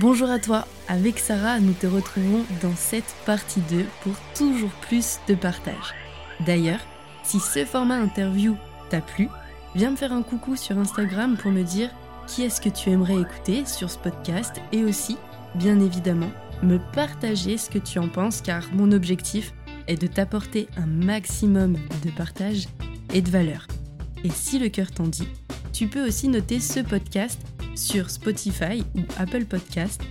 Bonjour à toi, avec Sarah, nous te retrouvons dans cette partie 2 pour toujours plus de partage. D'ailleurs, si ce format interview t'a plu, viens me faire un coucou sur Instagram pour me dire qui est-ce que tu aimerais écouter sur ce podcast et aussi, bien évidemment, me partager ce que tu en penses car mon objectif est de t'apporter un maximum de partage et de valeur. Et si le cœur t'en dit, tu peux aussi noter ce podcast sur Spotify ou Apple Podcast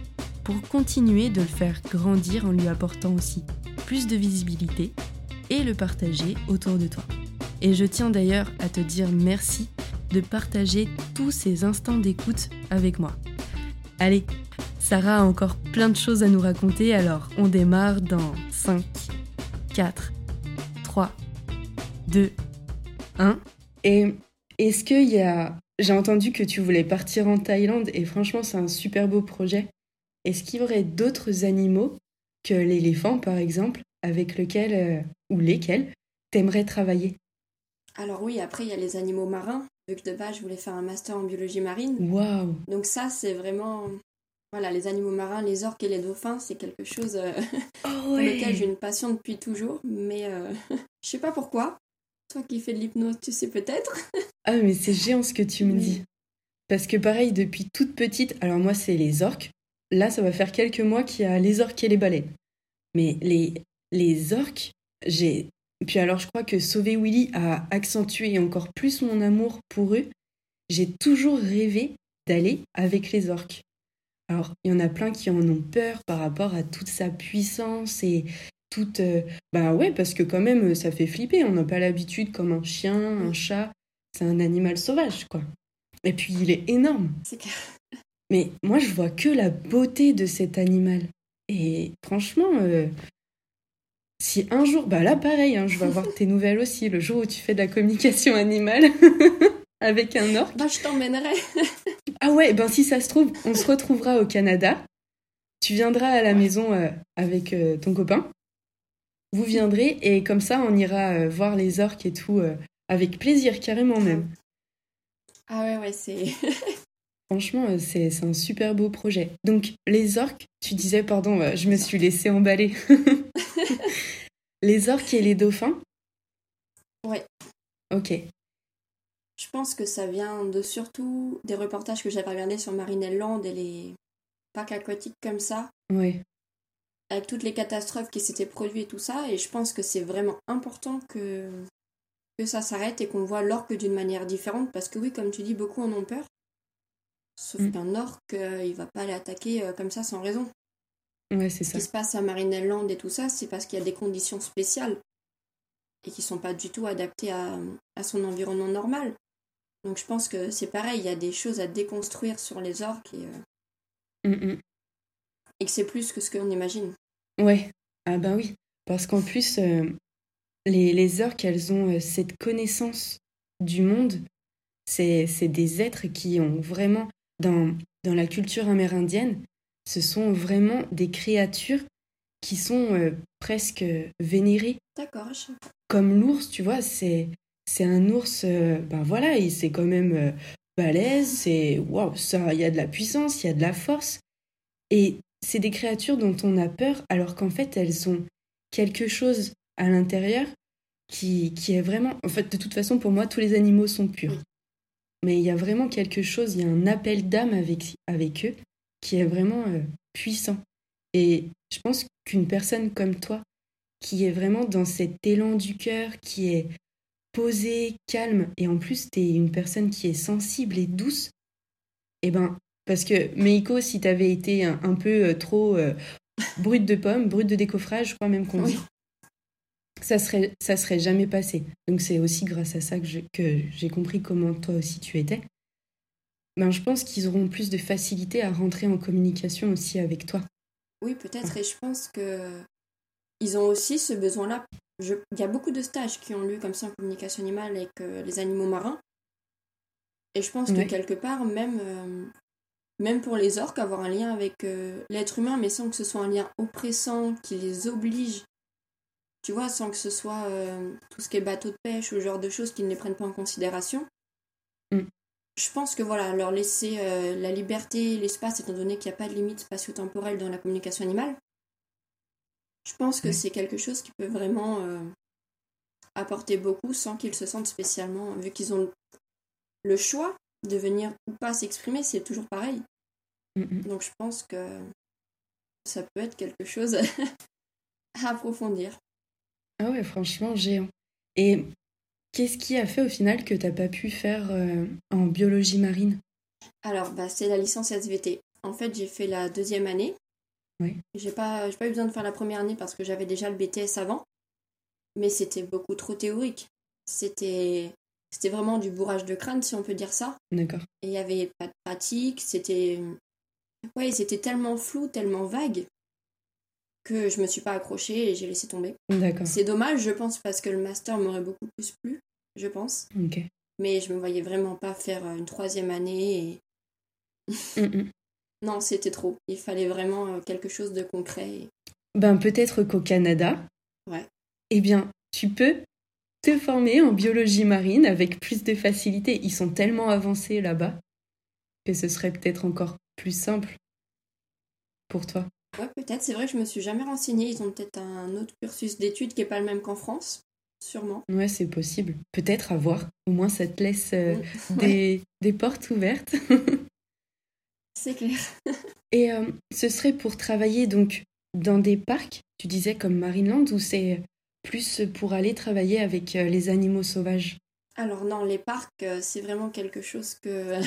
pour continuer de le faire grandir en lui apportant aussi plus de visibilité et le partager autour de toi. Et je tiens d'ailleurs à te dire merci de partager tous ces instants d'écoute avec moi. Allez, Sarah a encore plein de choses à nous raconter, alors on démarre dans 5, 4, 3, 2, 1. Et est-ce qu'il y a j'ai entendu que tu voulais partir en Thaïlande et franchement, c'est un super beau projet. Est-ce qu'il y aurait d'autres animaux que l'éléphant, par exemple, avec lequel euh, ou lesquels t'aimerais travailler? Alors oui, après, il y a les animaux marins. Vu que de base, je voulais faire un master en biologie marine. Waouh Donc ça, c'est vraiment... Voilà, les animaux marins, les orques et les dauphins, c'est quelque chose euh, oh, pour lequel j'ai une passion depuis toujours. Mais euh, je sais pas pourquoi. Toi qui fais de l'hypnose, tu sais peut-être. ah, mais c'est géant ce que tu me dis. Parce que pareil, depuis toute petite, alors moi c'est les orques. Là, ça va faire quelques mois qu'il y a les orques et les baleines. Mais les, les orques, j'ai... Puis alors je crois que Sauver Willy a accentué encore plus mon amour pour eux. J'ai toujours rêvé d'aller avec les orques. Alors, il y en a plein qui en ont peur par rapport à toute sa puissance et toute. Euh, bah ouais, parce que quand même, ça fait flipper. On n'a pas l'habitude comme un chien, un chat. C'est un animal sauvage, quoi. Et puis, il est énorme. C'est Mais moi, je vois que la beauté de cet animal. Et franchement, euh, si un jour, bah là, pareil, hein, je vais avoir tes nouvelles aussi, le jour où tu fais de la communication animale avec un orque. Bah, je t'emmènerai. ah ouais, ben si ça se trouve, on se retrouvera au Canada. Tu viendras à la maison euh, avec ton copain vous viendrez et comme ça on ira euh, voir les orques et tout euh, avec plaisir carrément même. Ah ouais ouais c'est Franchement euh, c'est un super beau projet. Donc les orques, tu disais pardon, je me suis laissée emballer. les orques et les dauphins? Ouais. OK. Je pense que ça vient de surtout des reportages que j'avais regardés sur Marinelle Land et les parcs aquatiques comme ça. Ouais avec toutes les catastrophes qui s'étaient produites et tout ça, et je pense que c'est vraiment important que, que ça s'arrête et qu'on voit l'orque d'une manière différente, parce que oui, comme tu dis, beaucoup en ont peur. Sauf mm. qu'un orque, euh, il va pas aller attaquer euh, comme ça sans raison. Ouais, c'est ça. Ce qui se passe à Marinelland et tout ça, c'est parce qu'il y a des conditions spéciales et qui sont pas du tout adaptées à, à son environnement normal. Donc je pense que c'est pareil, il y a des choses à déconstruire sur les orques et, euh, mm, mm et que c'est plus que ce qu'on imagine. Ouais, ah ben oui, parce qu'en plus, euh, les, les orques, elles ont euh, cette connaissance du monde. C'est des êtres qui ont vraiment, dans, dans la culture amérindienne, ce sont vraiment des créatures qui sont euh, presque vénérées. D'accord. Comme l'ours, tu vois, c'est c'est un ours, ben voilà, il c'est quand même balèze, c'est waouh, ça, il y a de la puissance, il y a de la force. Et c'est des créatures dont on a peur alors qu'en fait elles ont quelque chose à l'intérieur qui, qui est vraiment... En fait, de toute façon, pour moi, tous les animaux sont purs. Mais il y a vraiment quelque chose, il y a un appel d'âme avec, avec eux qui est vraiment euh, puissant. Et je pense qu'une personne comme toi, qui est vraiment dans cet élan du cœur, qui est posée, calme, et en plus, tu es une personne qui est sensible et douce, eh ben, parce que Meiko, si t'avais été un, peu euh, trop euh, brute de pomme, brute de décoffrage, je crois même qu'on dit, ça serait, ça serait jamais passé. Donc c'est aussi grâce à ça que j'ai compris comment toi aussi tu étais. Ben, je pense qu'ils auront plus de facilité à rentrer en communication aussi avec toi. Oui, peut-être. Et je pense que ils ont aussi ce besoin-là. Il y a beaucoup de stages qui ont lieu comme ça en communication animale avec euh, les animaux marins. Et je pense que quelque part, même même pour les orques, avoir un lien avec euh, l'être humain, mais sans que ce soit un lien oppressant qui les oblige, tu vois, sans que ce soit euh, tout ce qui est bateau de pêche ou ce genre de choses qu'ils ne les prennent pas en considération. Mm. je pense que voilà, leur laisser la liberté, l'espace, étant donné qu'il n'y a pas de limite spatio-temporelle dans la communication animale, je pense que c'est quelque chose qui peut vraiment apporter beaucoup sans qu'ils se sentent spécialement, vu qu'ils ont le choix de venir ou pas s'exprimer, c'est toujours pareil. Donc je pense que ça peut être quelque chose à approfondir. Ah ouais, franchement, géant. Et qu'est-ce qui a fait au final que tu n'as pas pu faire euh, en biologie marine? Alors, bah, c'est la licence SVT. En fait, j'ai fait la deuxième année. Oui. J'ai pas, pas eu besoin de faire la première année parce que j'avais déjà le BTS avant. Mais c'était beaucoup trop théorique. C'était c'était vraiment du bourrage de crâne, si on peut dire ça. D'accord. Et il n'y avait pas de pratique, c'était. Ouais, c'était tellement flou, tellement vague, que je me suis pas accrochée et j'ai laissé tomber. D'accord. C'est dommage, je pense, parce que le master m'aurait beaucoup plus plu, je pense. Ok. Mais je me voyais vraiment pas faire une troisième année et. Mm, mm. non, c'était trop. Il fallait vraiment euh, quelque chose de concret. Ben, peut-être qu'au Canada. Ouais. Eh bien, tu peux te former en biologie marine avec plus de facilité. Ils sont tellement avancés là-bas que ce serait peut-être encore plus simple pour toi. Ouais, peut-être. C'est vrai que je me suis jamais renseignée. Ils ont peut-être un autre cursus d'études qui est pas le même qu'en France. Sûrement. Ouais, c'est possible. Peut-être à voir. Au moins, ça te laisse euh, mm. des, des, portes ouvertes. c'est clair. Et euh, ce serait pour travailler donc dans des parcs, tu disais comme Marineland, ou c'est plus pour aller travailler avec euh, les animaux sauvages? Alors non, les parcs, c'est vraiment quelque chose que,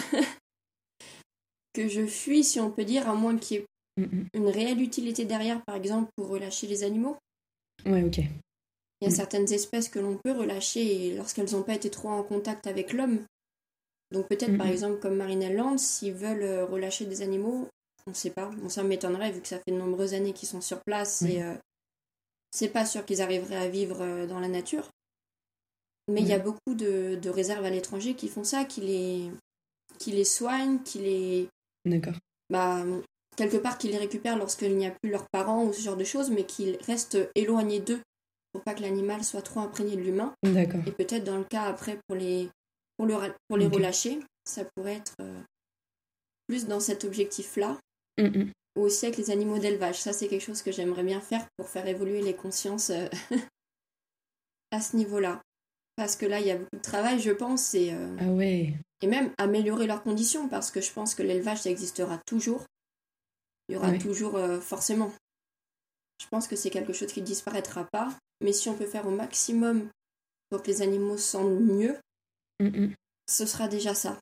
que je fuis, si on peut dire, à moins qu'il y ait une réelle utilité derrière, par exemple, pour relâcher les animaux. Ouais, ok. Il y a mm. certaines espèces que l'on peut relâcher lorsqu'elles n'ont pas été trop en contact avec l'homme. Donc peut-être par exemple comme Marinelle Land, s'ils veulent euh, relâcher des animaux, on ne sait pas. Bon, ça m'étonnerait vu que ça fait de nombreuses années qu'ils sont sur place et c'est pas sûr qu'ils arriveraient à vivre euh, dans la nature. Mais il y a beaucoup de, réserves à l'étranger qui font ça, qui les, qui les soignent, qui les. D'accord. Bah, quelque part, qui les récupèrent lorsqu'il n'y a plus leurs parents ou ce genre de choses, mais qui restent éloignés d'eux pour pas que l'animal soit trop imprégné de l'humain. D'accord. Et peut-être dans le cas après, pour les, pour le, pour les relâcher, ça pourrait être euh, plus dans cet objectif-là. Mm, mm ou aussi avec les animaux d'élevage. Ça, c'est quelque chose que j'aimerais bien faire pour faire évoluer les consciences euh, à ce niveau-là. Parce que là, il y a beaucoup de travail, je pense, et, euh, ah ouais. et même améliorer leurs conditions, parce que je pense que l'élevage, ça existera toujours. Il y aura toujours, euh, forcément. Je pense que c'est quelque chose qui ne disparaîtra pas, mais si on peut faire au maximum pour que les animaux sentent mieux, mm, mm. ce sera déjà ça,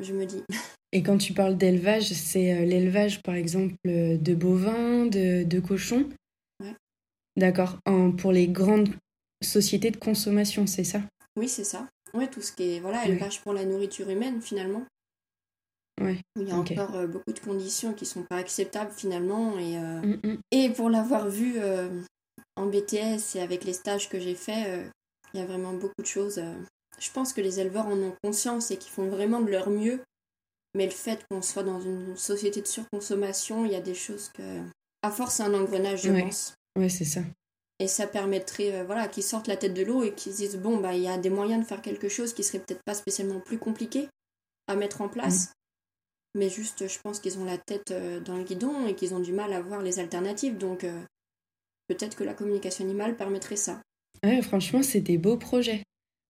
je me dis. Et quand tu parles d'élevage, c'est euh, l'élevage, par exemple, de bovins, de, cochons? Ouais. D'accord. Pour les grandes sociétés de consommation, c'est ça? Oui, c'est ça. Ouais, tout ce qui est voilà, élevage pour la nourriture humaine, finalement. Ouais. Il y a encore euh, beaucoup de conditions qui sont pas acceptables, finalement. Et, mm, mm. et pour l'avoir vu en BTS et avec les stages que j'ai faits, il y a vraiment beaucoup de choses. je pense que les éleveurs en ont conscience et qu'ils font vraiment de leur mieux mais le fait qu'on soit dans une société de surconsommation, il y a des choses que. À force, c'est un engrenage, je pense. Ouais, c'est ça. Et ça permettrait euh, voilà, qu'ils sortent la tête de l'eau et qu'ils se disent bon, bah, il y a des moyens de faire quelque chose qui serait peut-être pas spécialement plus compliqué à mettre en place. Mm. Mais juste, je pense qu'ils ont la tête euh, dans le guidon et qu'ils ont du mal à voir les alternatives. Donc, euh, peut-être que la communication animale permettrait ça. Ouais, franchement, c'est des beaux projets.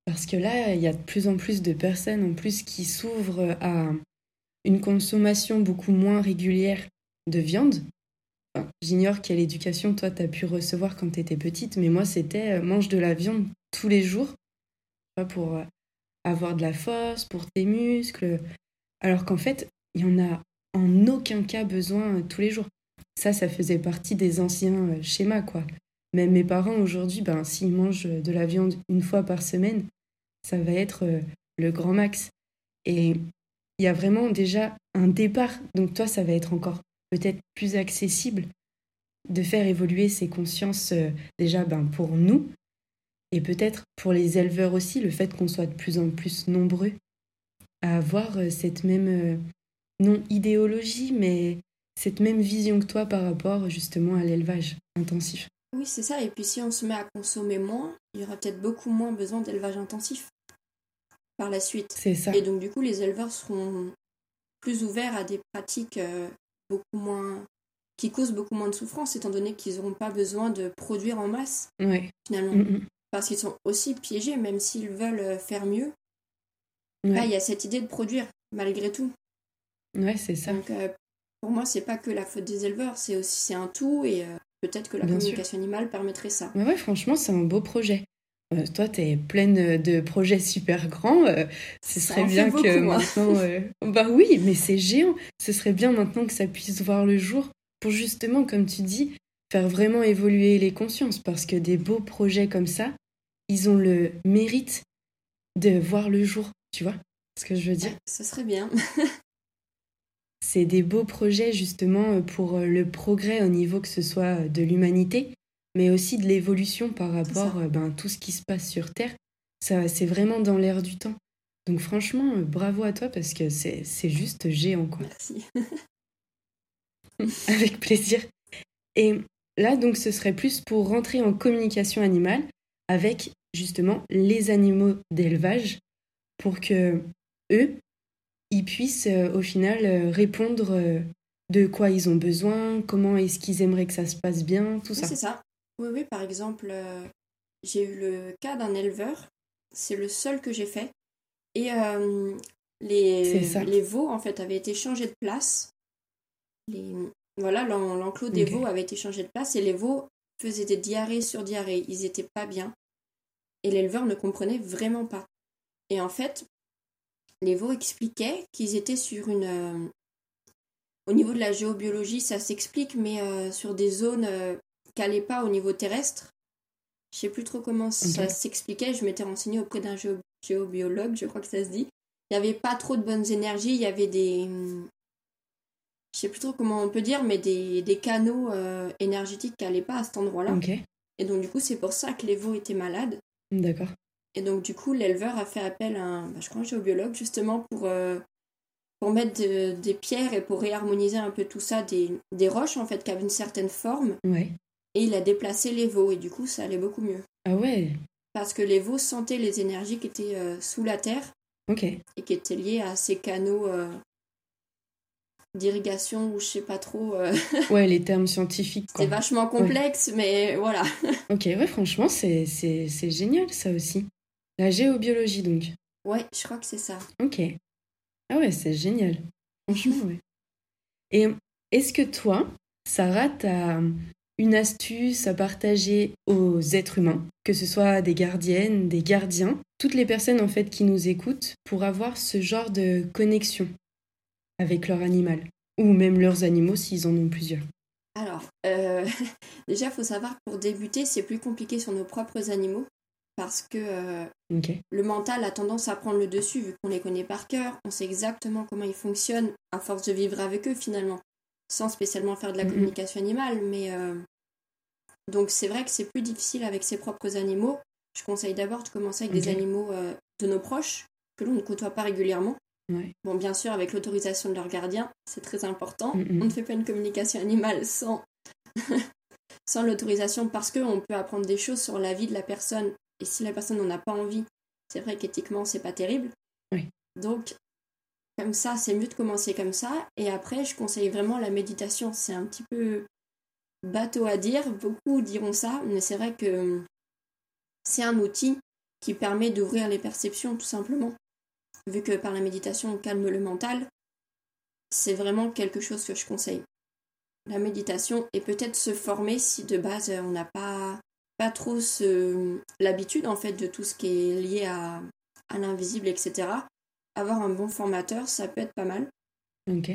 Parce que là, il y a de plus en plus de personnes en plus qui s'ouvrent à, une consommation beaucoup moins régulière de viande. J'ignore quelle éducation toi t'as pu recevoir quand t'étais petite, mais moi c'était euh, mange de la viande tous les jours pour euh, avoir de la force, pour tes muscles, alors qu'en fait il y en a en aucun cas besoin euh, tous les jours. Ça, ça faisait partie des anciens schémas quoi. Même mes parents aujourd'hui, ben s'ils mangent de la viande une fois par semaine, ça va être le grand max. Et il y a vraiment déjà un départ. Donc toi, ça va être encore peut-être plus accessible de faire évoluer ces consciences euh, déjà ben, pour nous et peut-être pour les éleveurs aussi, le fait qu'on soit de plus en plus nombreux à avoir euh, cette même, euh, non idéologie, mais cette même vision que toi par rapport justement à l'élevage intensif. Oui, c'est ça. Et puis si on se met à consommer moins, il y aura peut-être beaucoup moins besoin d'élevage intensif. par la suite. C'est ça. Et donc, du coup, les éleveurs seront plus ouverts à des pratiques beaucoup moins. qui causent beaucoup moins de souffrance, étant donné qu'ils n'auront pas besoin de produire en masse, Ouais. finalement. Mm, mm. Parce qu'ils sont aussi piégés, même s'ils veulent euh, faire mieux. Ouais. Il y a cette idée de produire, malgré tout. Ouais, c'est ça. Donc, euh, pour moi, c'est pas que la faute des éleveurs, c'est aussi c'est un tout, et euh, peut-être que la Bien sûr. communication animale permettrait ça. Ouais, ouais, franchement, c'est un beau projet. Euh, toi, t'es pleine de projets super grands. euh, ce serait en fait bien beaucoup, que moi. maintenant. euh, Bah oui, mais c'est géant. Ce serait bien maintenant que ça puisse voir le jour pour justement, comme tu dis, faire vraiment évoluer les consciences. Parce que des beaux projets comme ça, ils ont le mérite de voir le jour. Tu vois ce que je veux dire? Ouais, ce serait bien. C'est des beaux projets justement pour le progrès au niveau que ce soit de l'humanité, mais aussi de l'évolution par rapport à ben, tout ce qui se passe sur Terre. Ça, c'est vraiment dans l'air du temps. Donc franchement, euh, bravo à toi parce que c'est c'est juste géant quoi. Merci. Avec plaisir. Et là donc ce serait plus pour rentrer en communication animale avec justement les animaux d'élevage pour que eux ils puissent euh, au final euh, répondre euh, de quoi ils ont besoin, comment est-ce qu'ils aimeraient que ça se passe bien, tout Oui, ça. c'est ça. Oui, oui, par exemple, euh, j'ai eu le cas d'un éleveur. C'est le seul que j'ai fait. Et euh, les, les veaux, en fait, avaient été changés de place. Les, voilà, l'en- l'enclos des veaux avait été changé de place et les veaux faisaient des diarrhées sur diarrhées. Ils étaient pas bien. Et l'éleveur ne comprenait vraiment pas. Et en fait, les veaux expliquaient qu'ils étaient sur une. euh, au niveau de la géobiologie, ça s'explique, mais euh, sur des zones euh, qui n'allaient pas au niveau terrestre. Je sais plus trop comment ça s'expliquait. Je m'étais renseignée auprès d'un géo- géobiologue, je crois que ça se dit. Il n'y avait pas trop de bonnes énergies. Il y avait des. hum, Je sais plus trop comment on peut dire, mais des, des canaux euh, énergétiques qui n'allaient pas à cet endroit-là. Et donc, du coup, c'est pour ça que les veaux étaient malades. d'accord. Et donc, du coup, l'éleveur a fait appel à un, bah, je crois, un géobiologue, justement, pour, euh, pour mettre de- des pierres et pour réharmoniser un peu tout ça, des, des roches, en fait, qui avaient une certaine forme. Ouais. Et il a déplacé les veaux, et du coup, ça allait beaucoup mieux. Ah ouais, Parce que les veaux sentaient les énergies qui étaient euh, sous la terre ok. et qui étaient liées à ces canaux euh, d'irrigation, ou je sais pas trop. euh, Ouais, les termes scientifiques. C'était vachement complexe, mais voilà. Ok, ouais, franchement, c'est c'est- c'est génial ça aussi. La géobiologie donc. Ouais, je crois que c'est ça. Ok. Ah ouais, c'est génial. Franchement, ouais. Et est-ce que toi, Sarah, t'as une astuce à partager aux êtres humains, que ce soit des gardiennes, des gardiens, toutes les personnes en fait qui nous écoutent, pour avoir ce genre de connexion avec leur animal, ou même leurs animaux s'ils en ont plusieurs. Alors, euh, déjà, il faut savoir que pour débuter, c'est plus compliqué sur nos propres animaux parce que euh, le mental a tendance à prendre le dessus vu qu'on les connaît par cœur, on sait exactement comment ils fonctionnent à force de vivre avec eux finalement, sans spécialement faire de la communication animale. Mais euh, donc, c'est vrai que c'est plus difficile avec ses propres animaux. Je conseille d'abord de commencer avec des animaux euh, de nos proches que l'on ne côtoie pas régulièrement. Ouais. Bon, bien sûr, avec l'autorisation de leur gardien, c'est très important. On ne fait pas une communication animale sans, sans l'autorisation parce qu'on peut apprendre des choses sur la vie de la personne. Et si la personne n'en a pas envie, c'est vrai qu'éthiquement, c'est pas terrible. Oui. Donc, comme ça, c'est mieux de commencer comme ça. Et après, je conseille vraiment la méditation. C'est un petit peu bateau à dire, beaucoup diront ça, mais c'est vrai que c'est un outil qui permet d'ouvrir les perceptions, tout simplement vu que par la méditation on calme le mental, c'est vraiment quelque chose que je conseille. La méditation et peut-être se former si de base euh, on n'a pas, pas trop ce- l'habitude en fait de tout ce qui est lié à l'invisible, etc. Avoir un bon formateur, ça peut être pas mal. Ok.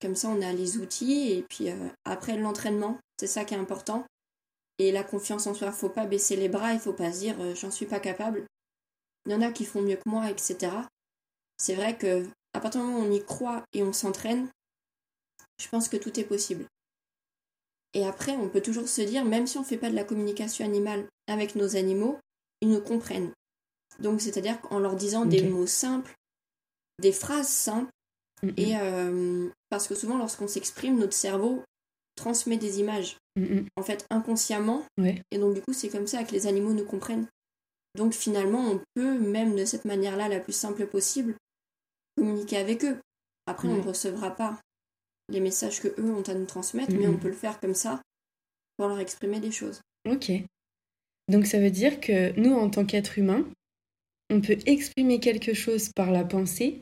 Comme ça, on a les outils et puis euh, après l'entraînement, c'est ça qui est important. Et la confiance en soi, faut pas baisser les bras, il faut pas se dire euh, j'en suis pas capable. Il y en a qui font mieux que moi, etc. C'est vrai que à partir du moment où on y croit et on s'entraîne, je pense que tout est possible. Et après, on peut toujours se dire, même si on ne fait pas de la communication animale avec nos animaux, ils nous comprennent. Donc, c'est-à-dire qu'en leur disant des mots simples, des phrases simples, et euh, parce que souvent, lorsqu'on s'exprime, notre cerveau transmet des images, en fait, inconsciemment. Ouais. Et donc, du coup, c'est comme ça que les animaux nous comprennent. Donc finalement, on peut, même de cette manière-là, la plus simple possible, communiquer avec eux. Après, on ne recevra pas les messages que eux ont à nous transmettre, mais on peut le faire comme ça pour leur exprimer des choses. Ok. Donc ça veut dire que nous, en tant qu'êtres humains, on peut exprimer quelque chose par la pensée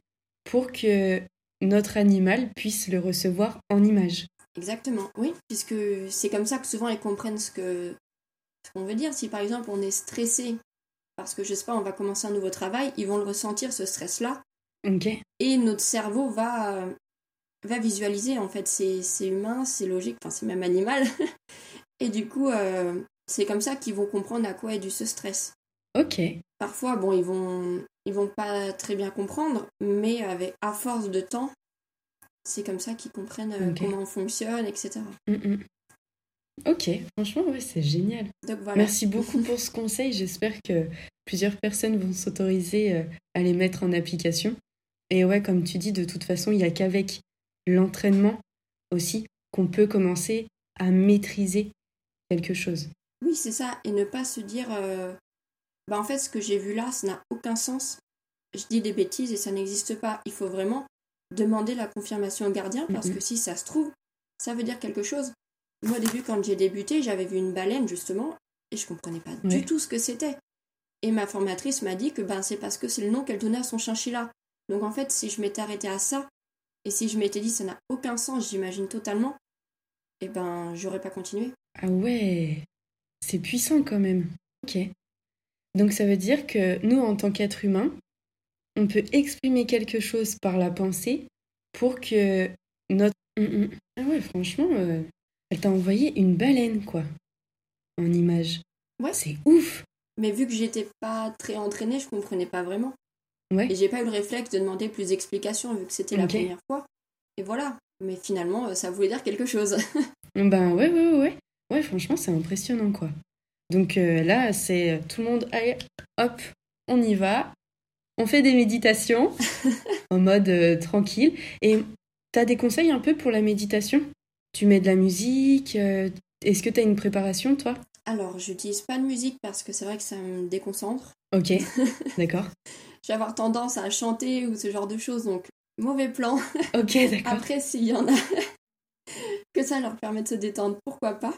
pour que notre animal puisse le recevoir en image. Exactement, oui, puisque c'est comme ça que souvent ils comprennent ce que ce qu'on veut dire. Si par exemple on est stressé parce que je sais pas, on va commencer un nouveau travail, ils vont le ressentir ce stress-là. Ok. Et notre cerveau va va visualiser en fait c'est humain, c'est logique, enfin c'est même animal. et du coup euh, c'est comme ça qu'ils vont comprendre à quoi est dû ce stress. Ok. Parfois bon ils vont ils vont pas très bien comprendre, mais avec à force de temps c'est comme ça qu'ils comprennent euh, comment on fonctionne, etc. Mm, mm. Ok, franchement, ouais, c'est génial. Merci beaucoup pour ce conseil. J'espère que plusieurs personnes vont s'autoriser euh, à les mettre en application. Et ouais, comme tu dis, de toute façon, il n'y a qu'avec l'entraînement aussi qu'on peut commencer à maîtriser quelque chose. Oui, c'est ça. Et ne pas se dire, euh, bah en fait, ce que j'ai vu là, ça n'a aucun sens. Je dis des bêtises et ça n'existe pas. Il faut vraiment demander la confirmation au gardien parce que si ça se trouve, ça veut dire quelque chose. Moi, au début, quand j'ai débuté, j'avais vu une baleine justement et je comprenais pas du tout ce que c'était. Et ma formatrice m'a dit que ben, c'est parce que c'est le nom qu'elle donnait à son chinchilla. Donc en fait, si je m'étais arrêtée à ça et si je m'étais dit ça n'a aucun sens, j'imagine totalement, eh ben j'aurais pas continué. Ah ouais, c'est puissant quand même. Ok. Donc ça veut dire que nous, en tant qu'êtres humains, on peut exprimer quelque chose par la pensée pour que notre... Mm, mm. Ah ouais, franchement, euh, elle t'a envoyé une baleine, quoi, en image. Ouais. C'est ouf. Mais vu que j'étais pas très entraînée, je comprenais pas vraiment. Ouais. Et j'ai pas eu le réflexe de demander plus d'explications vu que c'était la première fois. Et voilà. Mais finalement, euh, ça voulait dire quelque chose. ben ouais, ouais, ouais. Ouais, franchement, c'est impressionnant, quoi. Donc euh, là, c'est tout le monde, allez, hop, on y va on fait des méditations en mode euh, tranquille. Et tu as des conseils un peu pour la méditation? Tu mets de la musique euh, Est-ce que tu as une préparation, toi? Alors, j'utilise pas de musique parce que c'est vrai que ça me déconcentre. Ok, d'accord. Je vais avoir tendance à chanter ou ce genre de choses, donc mauvais plan. Ok, d'accord. Après, s'il y en a que ça leur permet de se détendre, pourquoi pas?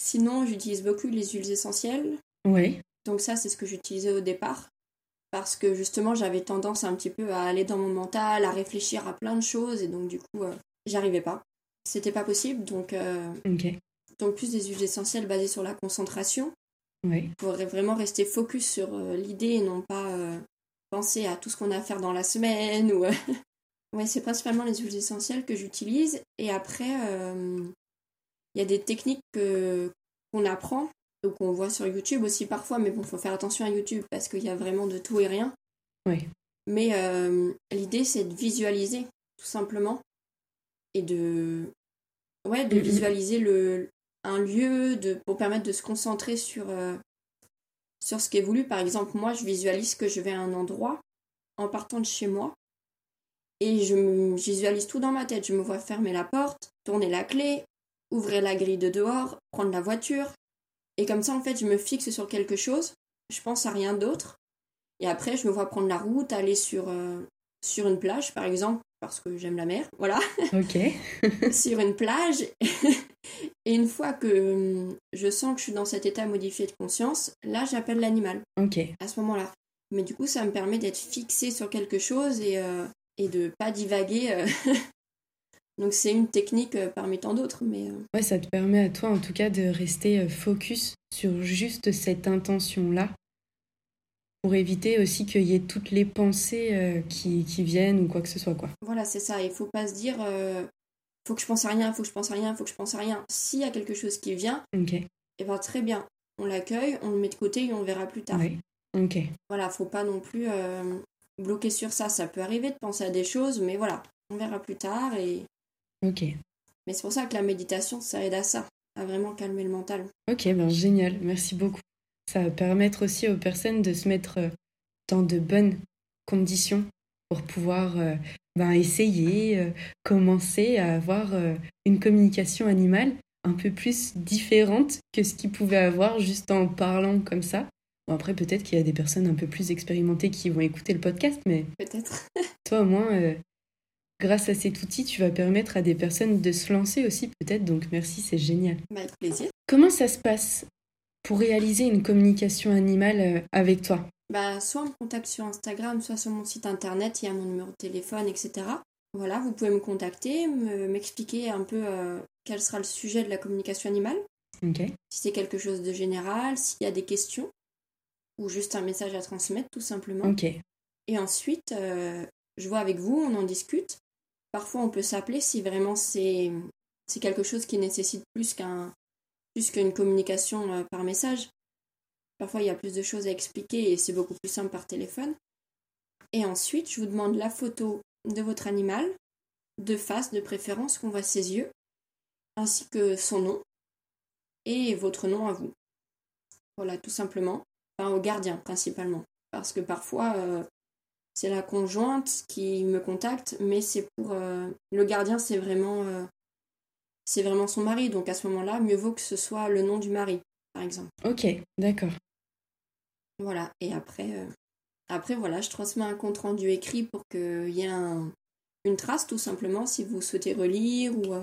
Sinon, j'utilise beaucoup les huiles essentielles. Oui. Donc ça, c'est ce que j'utilisais au départ parce que justement j'avais tendance un petit peu à aller dans mon mental, à réfléchir à plein de choses et donc du coup euh, j'arrivais pas. C'était pas possible donc euh, donc plus des huiles essentielles basées sur la concentration. Oui. Pour vraiment rester focus sur euh, l'idée et non pas penser à tout ce qu'on a à faire dans la semaine ou ouais, c'est principalement les huiles essentielles que j'utilise et après il y a des techniques qu'on apprend ou qu'on voit sur YouTube aussi parfois, mais bon, faut faire attention à YouTube parce qu'il y a vraiment de tout et rien. Oui. Mais euh, l'idée, c'est de visualiser, tout simplement, et de, ouais, de visualiser le, un lieu de, pour permettre de se concentrer sur, euh, sur ce qui est voulu. Par exemple, moi, je visualise que je vais à un endroit en partant de chez moi. Et je, me, visualise tout dans ma tête. Je me vois fermer la porte, tourner la clé, ouvrir la grille de dehors, prendre la voiture, et comme ça, en fait, je me fixe sur quelque chose, je pense à rien d'autre. Et après, je me vois prendre la route, aller sur, euh, sur une plage, par exemple, parce que j'aime la mer, voilà. Ok. sur une plage. et une fois que hum, je sens que je suis dans cet état modifié de conscience, là, j'appelle l'animal. Ok. À ce moment-là. Mais du coup, ça me permet d'être fixé sur quelque chose et, euh, et de pas divaguer euh, Donc c'est une technique euh, parmi tant d'autres. Mais... Euh. Ouais, ça te permet à toi en tout cas de rester euh, focus sur juste cette intention-là pour éviter aussi qu'il y ait toutes les pensées qui, qui, viennent ou quoi que ce soit. quoi. Voilà, c'est ça. Il faut pas se dire faut que je pense à rien, faut que je pense à rien, faut que je pense à rien. S'il y a quelque chose qui vient, ok et eh ben, très bien. On l'accueille, on le met de côté et on verra plus tard. Oui. Ok. Voilà, faut pas non plus bloquer sur ça. Ça peut arriver de penser à des choses, mais voilà, on verra plus tard et Ok. Mais c'est pour ça que la méditation, ça aide à ça, à vraiment calmer le mental. Ok, ben génial, merci beaucoup. Ça va permettre aussi aux personnes de se mettre euh, dans de bonnes conditions pour pouvoir euh, ben, essayer, euh, commencer à avoir une communication animale un peu plus différente que ce qu'ils pouvaient avoir juste en parlant comme ça. après, peut-être qu'il y a des personnes un peu plus expérimentées qui vont écouter le podcast, mais. Peut-être. toi, au moins, grâce à cet outil, tu vas permettre à des personnes de se lancer aussi, peut-être. Donc, merci, c'est génial. Bah, avec plaisir. Comment ça se passe pour réaliser une communication animale euh, avec toi? Bah, Soit on me contacte sur Instagram, soit sur mon site internet, il y a mon numéro de téléphone, etc. Voilà, vous pouvez me contacter, m'expliquer un peu euh, quel sera le sujet de la communication animale. Si c'est quelque chose de général, s'il y a des questions, ou juste un message à transmettre, tout simplement. Et ensuite, euh, je vois avec vous, on en discute. Parfois, on peut s'appeler si vraiment c'est quelque chose qui nécessite plus qu'un plus qu'une communication euh, par message. Parfois, il y a plus de choses à expliquer et c'est beaucoup plus simple par téléphone. Et ensuite, je vous demande la photo de votre animal, de face de préférence, qu'on voit ses yeux, ainsi que son nom et votre nom à vous. Voilà, tout simplement. Enfin, au gardien principalement. Parce que parfois, euh, c'est la conjointe qui me contacte, mais c'est pour. Euh, le gardien, c'est vraiment c'est vraiment son mari. Donc à ce moment-là, mieux vaut que ce soit le nom du mari, par exemple. Ok, d'accord. Voilà, et après, euh, après voilà, je transmets un compte rendu écrit pour qu'il y ait une trace, tout simplement, si vous souhaitez relire ou, euh,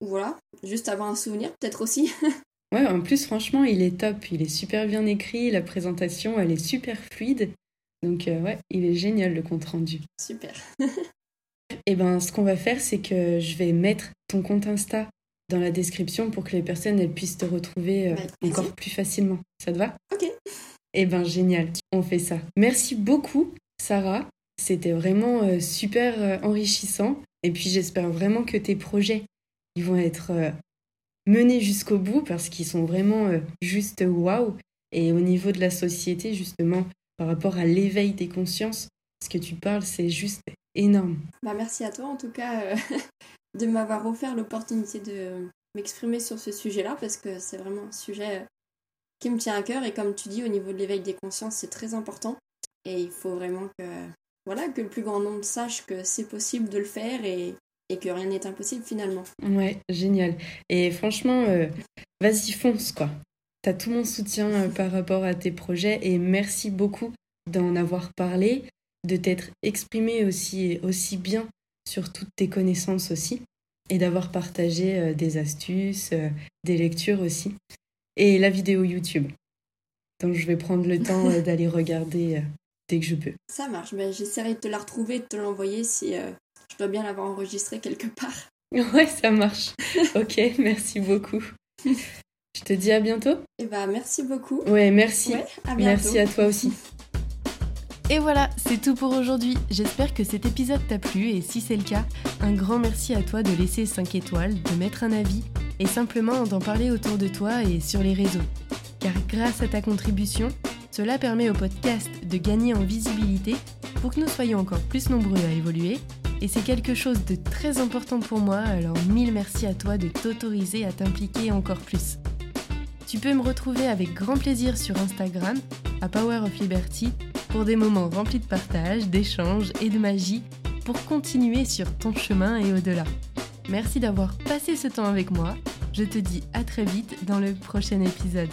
ou voilà, juste avoir un souvenir peut-être aussi. ouais, en plus, franchement, il est top, il est super bien écrit, la présentation, elle est super fluide. Donc euh, ouais, il est génial le compte rendu. Super. Eh ben, ce qu'on va faire, c'est que je vais mettre ton compte Insta dans la description pour que les personnes elles puissent te retrouver euh, encore plus facilement. Ça te va? Ok. Eh ben, génial. On fait ça. Merci beaucoup, Sarah. C'était vraiment euh, super enrichissant. Et puis, j'espère vraiment que tes projets ils vont être menés jusqu'au bout parce qu'ils sont vraiment juste waouh. Et au niveau de la société, justement, par rapport à l'éveil des consciences, ce que tu parles, c'est juste énorme. Bah, merci à toi en tout cas euh, de m'avoir offert l'opportunité de m'exprimer sur ce sujet-là parce que c'est vraiment un sujet euh, qui me tient à cœur et comme tu dis au niveau de l'éveil des consciences c'est très important et il faut vraiment que voilà que le plus grand nombre sache que c'est possible de le faire et, et que rien n'est impossible finalement. Ouais, génial. Et franchement, euh, vas-y fonce quoi. T'as tout mon soutien par rapport à tes projets et merci beaucoup d'en avoir parlé de t'être exprimé aussi, aussi bien sur toutes tes connaissances aussi et d'avoir partagé euh, des astuces, euh, des lectures aussi et la vidéo YouTube. Donc je vais prendre le temps euh, d'aller regarder dès que je peux. Ça marche, mais j'essaierai de te la retrouver, de te l'envoyer si je dois bien l'avoir enregistré quelque part. Ouais, ça marche. ok, merci beaucoup. Je te dis à bientôt. Et eh bah merci beaucoup. Ouais, merci. à bientôt. Merci à toi aussi. Et voilà, c'est tout pour aujourd'hui. J'espère que cet épisode t'a plu et si c'est le cas, un grand merci à toi de laisser 5 étoiles, de mettre un avis et simplement d'en parler autour de toi et sur les réseaux. Car grâce à ta contribution, cela permet au podcast de gagner en visibilité pour que nous soyons encore plus nombreux à évoluer et c'est quelque chose de très important pour moi, alors mille merci à toi de t'autoriser à t'impliquer encore plus. Tu peux me retrouver avec grand plaisir sur Instagram à Power of Liberty pour des moments remplis de partage, d'échanges et de magie pour continuer sur ton chemin et au-delà. Merci d'avoir passé ce temps avec moi. Je te dis à très vite dans le prochain épisode.